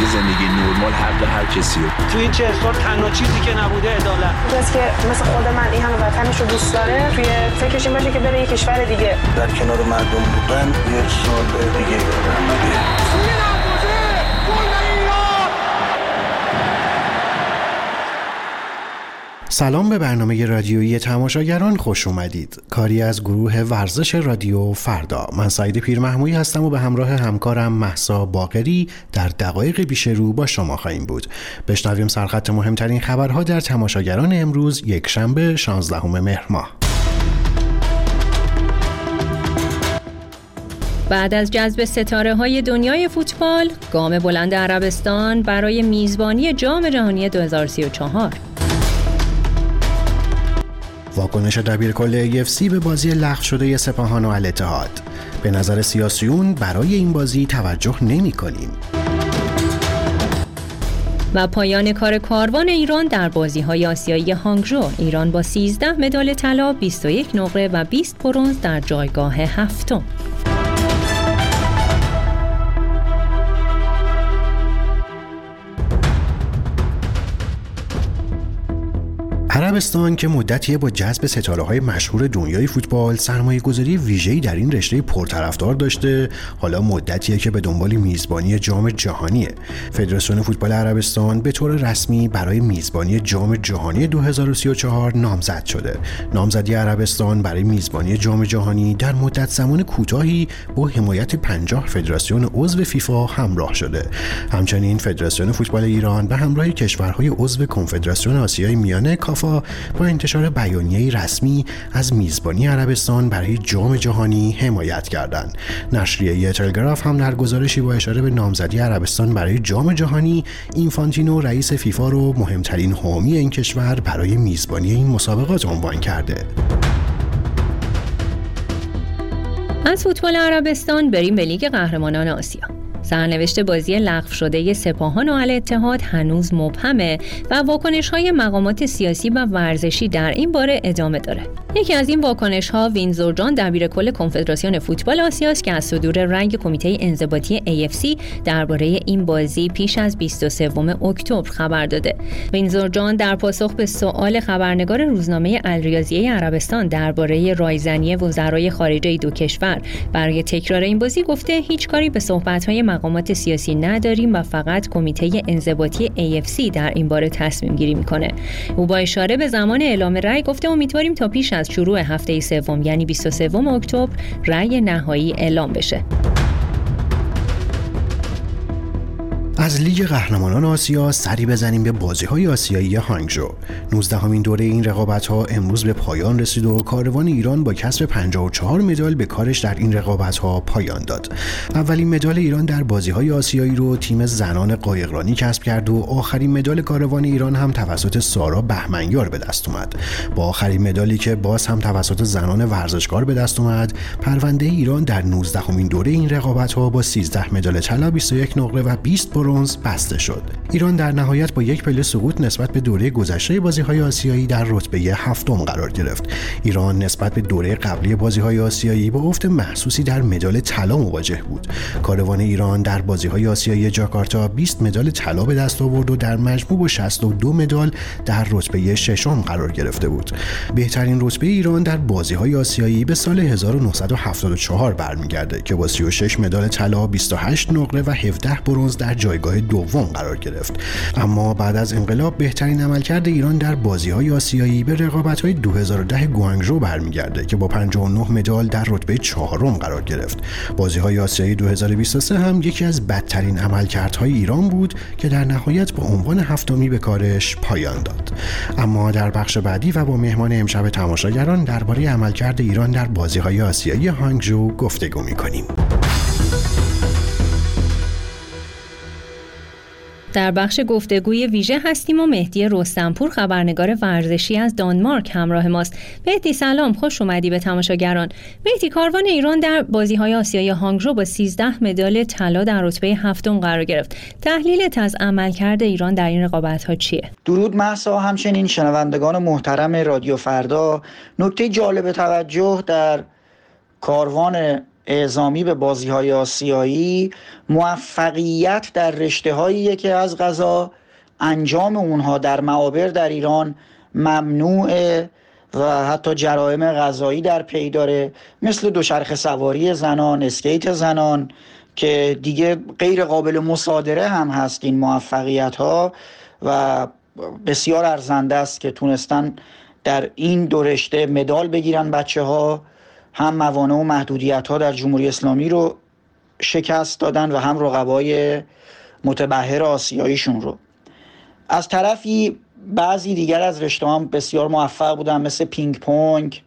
یه زندگی نرمال حق هر کسی توی این چه سال تنها چیزی که نبوده عدالت. کسی که مثل خود من این همه وطنش رو دوست داره توی فکرش این باشه که بره یه کشور دیگه. در کنار مردم بودن یه سال دیگه سلام به برنامه رادیویی تماشاگران خوش اومدید. کاری از گروه ورزش رادیو فردا. من سعید پیرمحمویی هستم و به همراه همکارم محسا باقری در دقایق پیش رو با شما خواهیم بود. بشنویم سرخط مهمترین خبرها در تماشاگران امروز یک شنبه 16 مهر ماه. بعد از جذب ستاره های دنیای فوتبال گام بلند عربستان برای میزبانی جام جهانی 2034 واکنش دبیرکل AFC به بازی لغو شده سپاهان و الاتحاد به نظر سیاسیون برای این بازی توجه نمی کنیم. و پایان کار کاروان ایران در بازی های آسیایی هانگژو ایران با 13 مدال طلا 21 نقره و 20 برنز در جایگاه هفتم عربستان که مدتیه با جذب ستاره های مشهور دنیای فوتبال سرمایه گذاری ویژه‌ای در این رشته پرطرفدار داشته. حالا مدتیه که به دنبال میزبانی جام جهانیه. فدراسیون فوتبال عربستان به طور رسمی برای میزبانی جام جهانی 2034 نامزد شده. نامزدی عربستان برای میزبانی جام جهانی در مدت زمان کوتاهی با حمایت 50 فدراسیون عضو فیفا همراه شده. همچنین فدراسیون فوتبال ایران به همراه کشورهای عضو کنفدراسیون آسیای میانه کافا با انتشار بیانیه رسمی از میزبانی عربستان برای جام جهانی حمایت کردند. نشریه تلگراف هم در گزارشی با اشاره به نامزدی عربستان برای جام جهانی اینفانتینو رئیس فیفا رو مهمترین حامی این کشور برای میزبانی این مسابقات عنوان کرده. از فوتبال عربستان بریم به لیگ قهرمانان آسیا. سرنوشت بازی لغو شده سپاهان و اتحاد هنوز مبهمه و واکنش های مقامات سیاسی و ورزشی در این باره ادامه داره. یکی از این واکنش ها وینزور جان دبیر کل کنفدراسیون فوتبال آسیاست که از صدور رنگ کمیته انضباطی AFC درباره این بازی پیش از 23 اکتبر خبر داده. وینزور جان در پاسخ به سوال خبرنگار روزنامه الریاضیه عربستان درباره رایزنی وزرای خارجه دو کشور برای تکرار این بازی گفته هیچ کاری به صحبت های مقامات سیاسی نداریم و فقط کمیته انضباطی AFC در این باره تصمیم گیری می‌کنه. او با اشاره به زمان اعلام رأی گفته امیدواریم تا پیش از شروع هفته سوم یعنی 23 اکتبر رأی نهایی اعلام بشه. از لیگ قهرمانان آسیا سری بزنیم به بازی های آسیایی هانگژو 19 همین دوره این رقابت ها امروز به پایان رسید و کاروان ایران با کسب 54 مدال به کارش در این رقابت ها پایان داد. اولین مدال ایران در بازی های آسیایی رو تیم زنان قایقرانی کسب کرد و آخرین مدال کاروان ایران هم توسط سارا بهمنیار به دست اومد. با آخرین مدالی که باز هم توسط زنان ورزشکار به دست اومد پرونده ایران در 19 همین دوره این رقابت ها با 13 مدال طلا 21 نقره و 20 برونز بسته شد. ایران در نهایت با یک پله سقوط نسبت به دوره گذشته بازی های آسیایی در رتبه هفتم قرار گرفت. ایران نسبت به دوره قبلی بازی های آسیایی با افت محسوسی در مدال طلا مواجه بود. کاروان ایران در بازی های آسیایی جاکارتا 20 مدال طلا به دست آورد و در مجموع با 62 مدال در رتبه ششم قرار گرفته بود. بهترین رتبه ایران در بازی های آسیایی به سال 1974 برمیگرده که با 36 مدال طلا، 28 نقره و 17 برنز در جای جایگاه دوم قرار گرفت. اما بعد از انقلاب بهترین عملکرد ایران در بازی های آسیایی به رقابت های 2010 گوانگژو برمیگرده که با 59 مدال در رتبه چهارم قرار گرفت. بازی های آسیایی 2023 هم یکی از بدترین عملکردهای ایران بود که در نهایت با عنوان هفتمی به کارش پایان داد. اما در بخش بعدی و با مهمان امشب تماشاگران درباره عملکرد ایران در بازی های آسیایی هانگجو گفتگو می‌کنیم. در بخش گفتگوی ویژه هستیم و مهدی رستنپور خبرنگار ورزشی از دانمارک همراه ماست. مهدی سلام خوش اومدی به تماشاگران. مهدی کاروان ایران در بازی های آسیای هانگژو با 13 مدال طلا در رتبه هفتم قرار گرفت. تحلیلت از عملکرد ایران در این رقابت ها چیه؟ درود محسا. همچنین شنوندگان محترم رادیو فردا نکته جالب توجه در کاروان اعزامی به بازی های آسیایی موفقیت در رشته هایی که از غذا انجام اونها در معابر در ایران ممنوعه و حتی جرائم غذایی در پی داره مثل دوچرخه سواری زنان اسکیت زنان که دیگه غیر قابل مصادره هم هست این موفقیت ها و بسیار ارزنده است که تونستن در این دو رشته مدال بگیرن بچه ها هم موانع و محدودیت ها در جمهوری اسلامی رو شکست دادن و هم رقبای متبهر آسیاییشون رو. از طرفی بعضی دیگر از رشته هم بسیار موفق بودن مثل پینگ پونگ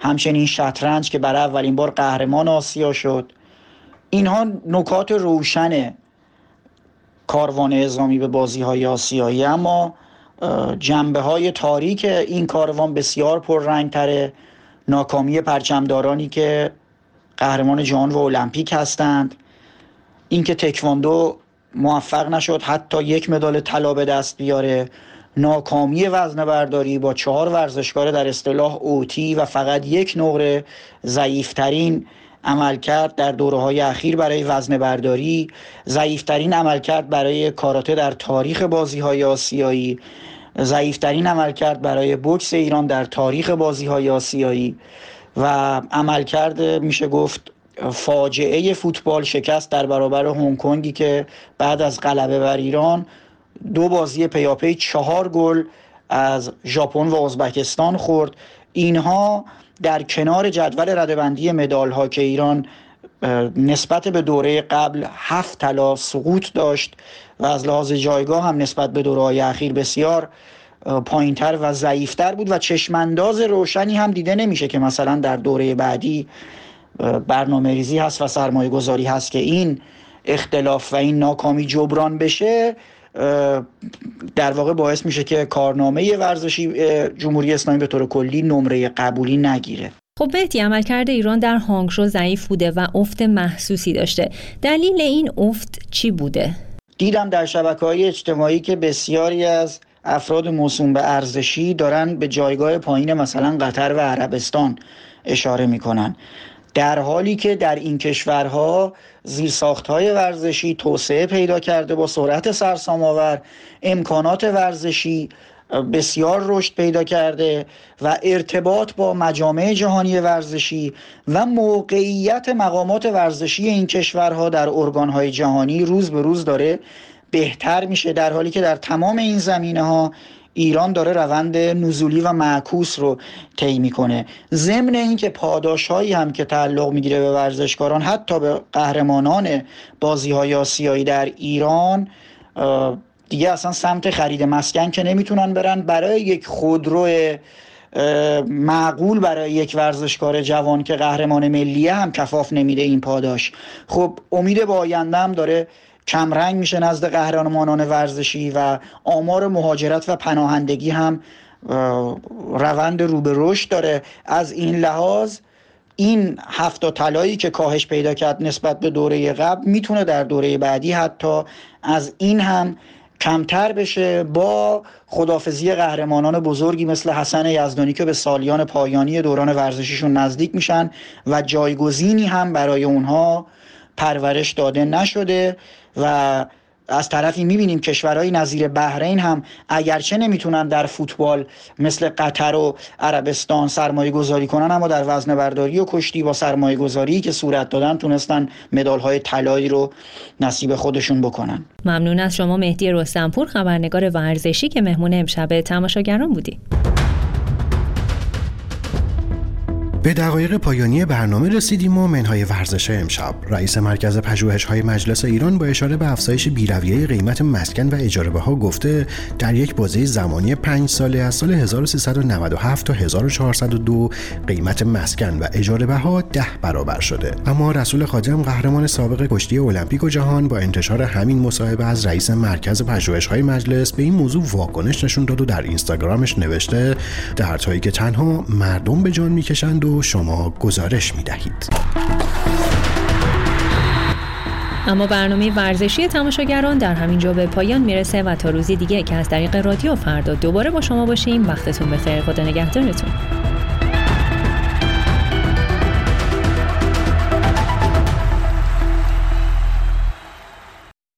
همچنین شطرنج که برای اولین بار قهرمان آسیا شد. اینها نکات روشن کاروان ازامی به بازی های آسیایی. اما جنبه های تاریک این کاروان بسیار پررنگ تره ناکامی پرچمدارانی که قهرمان جهان و المپیک هستند. اینکه تکواندو موفق نشد حتی یک مدال طلا به دست بیاره. ناکامی وزن برداری با چهار ورزشکار در اصطلاح اوتی و فقط یک نقره ضعیفترین عملکرد در دوره های اخیر برای وزن برداری ضعیفترین عملکرد برای کاراته در تاریخ بازی های آسیایی. ضعیفترین عملکرد برای بوکس ایران در تاریخ بازی های آسیایی و عملکرد میشه گفت فاجعه فوتبال شکست در برابر هنگ کنگی که بعد از غلبه بر ایران دو بازی پیاپی چهار گل از ژاپن و ازبکستان خورد. اینها در کنار جدول ردبندی مدال ها که ایران نسبت به دوره قبل هفت طلا سقوط داشت و از لحاظ جایگاه هم نسبت به دوره های اخیر بسیار پایینتر و ضعیفتر بود و چشمانداز روشنی هم دیده نمیشه که مثلا در دوره بعدی برنامه ریزی هست و سرمایه گذاری هست که این اختلاف و این ناکامی جبران بشه در واقع باعث میشه که کارنامه ورزشی جمهوری اسلامی به طور کلی نمره قبولی نگیره. خب بهتی عملکرد ایران در هانگشو ضعیف بوده و افت محسوسی داشته. دلیل این افت چی بوده؟ دیدم در شبکه های اجتماعی که بسیاری از افراد موسوم به ارزشی دارن به جایگاه پایین مثلا قطر و عربستان اشاره می‌کنن. در حالی که در این کشورها های ورزشی توسعه پیدا کرده با سرعت سرسام‌آور امکانات ورزشی بسیار رشد پیدا کرده و ارتباط با مجامع جهانی ورزشی و موقعیت مقامات ورزشی این کشورها در ارگانهای جهانی روز به روز داره بهتر میشه در حالی که در تمام این زمینه ها ایران داره روند نزولی و معکوس رو طی می‌کنه. ضمن اینکه پاداش هایی هم که تعلق می‌گیره به ورزشکاران حتی به قهرمانان بازی های آسیایی در ایران دیگه اصلا سمت خرید مسکن که نمی‌تونن برن. برای یک خودرو معقول برای یک ورزشکار جوان که قهرمان ملیه هم کفاف نمیده این پاداش. خب امید با آینده هم داره کمرنگ میشه نزد قهرمانان ورزشی و آمار مهاجرت و پناهندگی هم روند رو به رشد داره. از این لحاظ این هفت طلایی که کاهش پیدا کرد نسبت به دوره قبل می‌تونه در دوره بعدی حتی از این هم کمتر بشه با خدافزی قهرمانان بزرگی مثل حسن یزدانی که به سالیان پایانی دوران ورزشیشون نزدیک میشن و جایگزینی هم برای اونها پرورش داده نشده و از طرفی می‌بینیم کشورهای نظیر بحرین هم اگرچه نمی‌تونن در فوتبال مثل قطر و عربستان سرمایه گذاری کنن اما در وزن برداری و کشتی با سرمایه گذاری که صورت دادن تونستن مدال های طلایی رو نصیب خودشون بکنن. ممنون از شما مهدی رستمپور خبرنگار ورزشی که مهمون امشب تماشاگران بودی به دقایق پایانی برنامه رسیدیم و منهای ورزش امشب. رئیس مرکز پژوهش های مجلس ایران با اشاره به افزایش بیرویه قیمت مسکن و اجاره ها گفته در یک بازه زمانی پنج ساله از سال 1397 تا 1402 قیمت مسکن و اجاره ها ده برابر شده. اما رسول خادم قهرمان سابق کشتی المپیک و جهان با انتشار همین مصاحبه از رئیس مرکز پژوهش های مجلس به این موضوع واکنش نشون داد و در اینستاگرامش نوشته دردهایی که تنها مردم به جان می‌کشند و شما گزارش می دهید. اما برنامه ورزشی تماشاگران در همین جا به پایان می‌رسه و تا روزی دیگه که از طریق رادیو فردا دوباره با شما باشیم. وقتتون بخیر. خدا نگهدارتون.